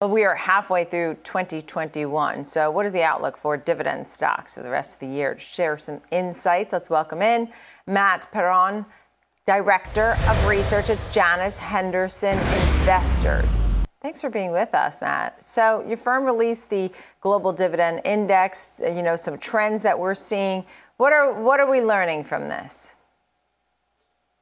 Well, we are halfway through 2021. So, what is the outlook for dividend stocks for the rest of the year? To share some insights, let's welcome in Matt Peron, Director of Research at Janus Henderson Investors. Thanks for being with us, Matt. So, your firm released the Global Dividend Index, you know, some trends that we're seeing. What are, what are we learning from this?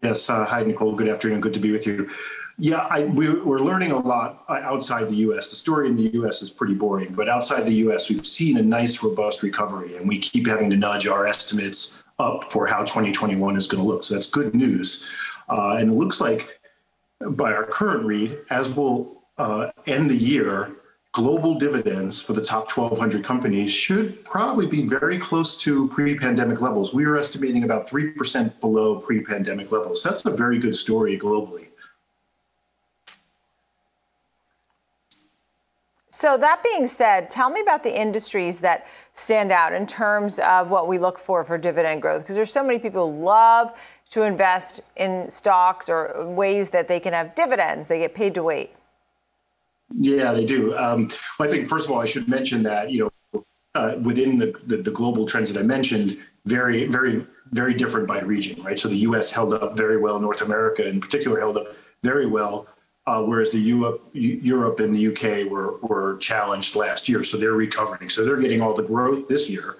Yes. Uh, hi, Nicole. Good afternoon. Good to be with you. Yeah, I, we, are learning a lot uh, outside the U.S. The story in the U.S. is pretty boring, but outside the U.S., we've seen a nice, robust recovery, and we keep having to nudge our estimates up for how 2021 is going to look. So that's good news. Uh, and it looks like, by our current read, as we'll uh, end the year, global dividends for the top 1,200 companies should probably be very close to pre-pandemic levels. We are estimating about 3% below pre-pandemic levels. That's a very good story globally. So, that being said, tell me about the industries that stand out in terms of what we look for for dividend growth. Because there's so many people who love to invest in stocks or ways that they can have dividends, they get paid to wait. Yeah, they do. Um, well, I think, first of all, I should mention that, you know, uh, within the, the, the global trends that I mentioned, very, very, very different by region, right? So the US held up very well, North America in particular held up very well uh, whereas the Europe, Europe and the UK were, were challenged last year. So they're recovering. So they're getting all the growth this year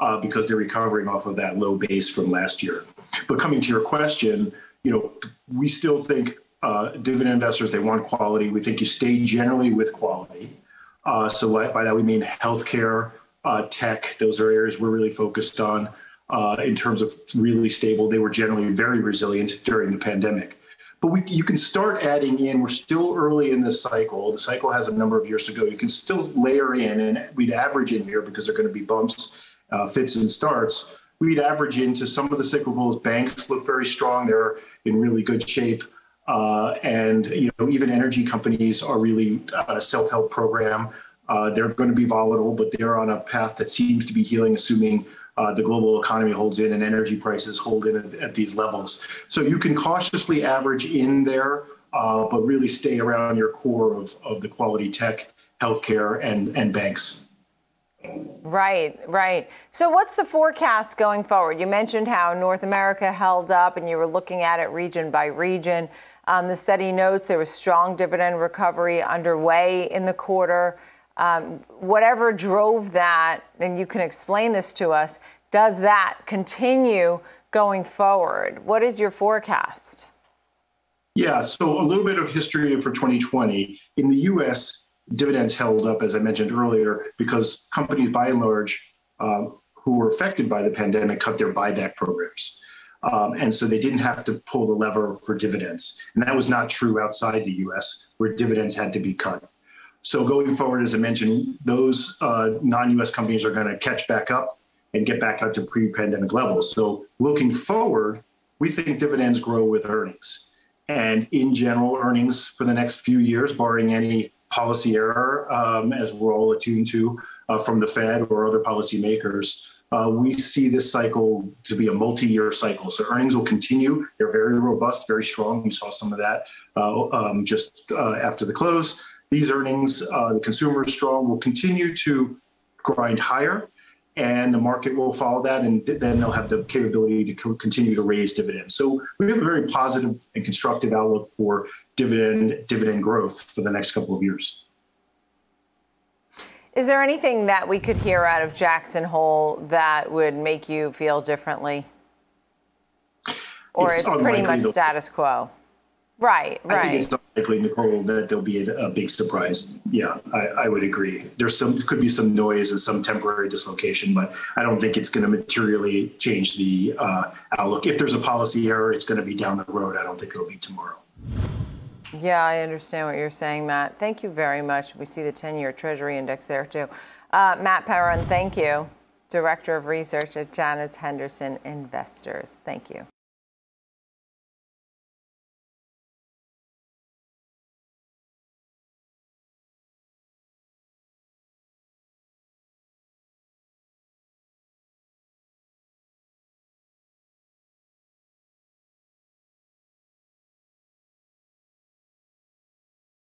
uh, because they're recovering off of that low base from last year. But coming to your question, you know, we still think uh, dividend investors, they want quality. We think you stay generally with quality. Uh, so by that we mean healthcare, uh, tech, those are areas we're really focused on uh, in terms of really stable. They were generally very resilient during the pandemic. But we, you can start adding in. We're still early in this cycle. The cycle has a number of years to go. You can still layer in, and we'd average in here because they're going to be bumps, uh, fits, and starts. We'd average into some of the cyclicals. Banks look very strong. They're in really good shape. Uh, and you know, even energy companies are really on a self-help program. Uh, they're going to be volatile, but they're on a path that seems to be healing, assuming uh, the global economy holds in and energy prices hold in at, at these levels. So you can cautiously average in there, uh, but really stay around your core of, of the quality tech, healthcare, and, and banks. Right, right. So, what's the forecast going forward? You mentioned how North America held up and you were looking at it region by region. Um, the study notes there was strong dividend recovery underway in the quarter. Um, whatever drove that, and you can explain this to us, does that continue going forward? What is your forecast? Yeah, so a little bit of history for 2020. In the US, dividends held up, as I mentioned earlier, because companies by and large uh, who were affected by the pandemic cut their buyback programs. Um, and so they didn't have to pull the lever for dividends. And that was not true outside the US, where dividends had to be cut. So going forward, as I mentioned, those uh, non-US companies are going to catch back up and get back up to pre-pandemic levels. So looking forward, we think dividends grow with earnings. And in general, earnings for the next few years, barring any policy error, um, as we're all attuned to uh, from the Fed or other policymakers, uh, we see this cycle to be a multi-year cycle. So earnings will continue. They're very robust, very strong. We saw some of that uh, um, just uh, after the close these earnings, uh, the consumer is strong, will continue to grind higher, and the market will follow that, and then they'll have the capability to continue to raise dividends. So we have a very positive and constructive outlook for dividend dividend growth for the next couple of years. Is there anything that we could hear out of Jackson Hole that would make you feel differently? Or it's, it's pretty much status quo? Right, right. I think it's likely, Nicole, that there'll be a, a big surprise. Yeah, I, I, would agree. There's some could be some noise and some temporary dislocation, but I don't think it's going to materially change the uh, outlook. If there's a policy error, it's going to be down the road. I don't think it'll be tomorrow. Yeah, I understand what you're saying, Matt. Thank you very much. We see the 10-year Treasury Index there too. Uh, Matt Peron, thank you, Director of Research at Janus Henderson Investors. Thank you.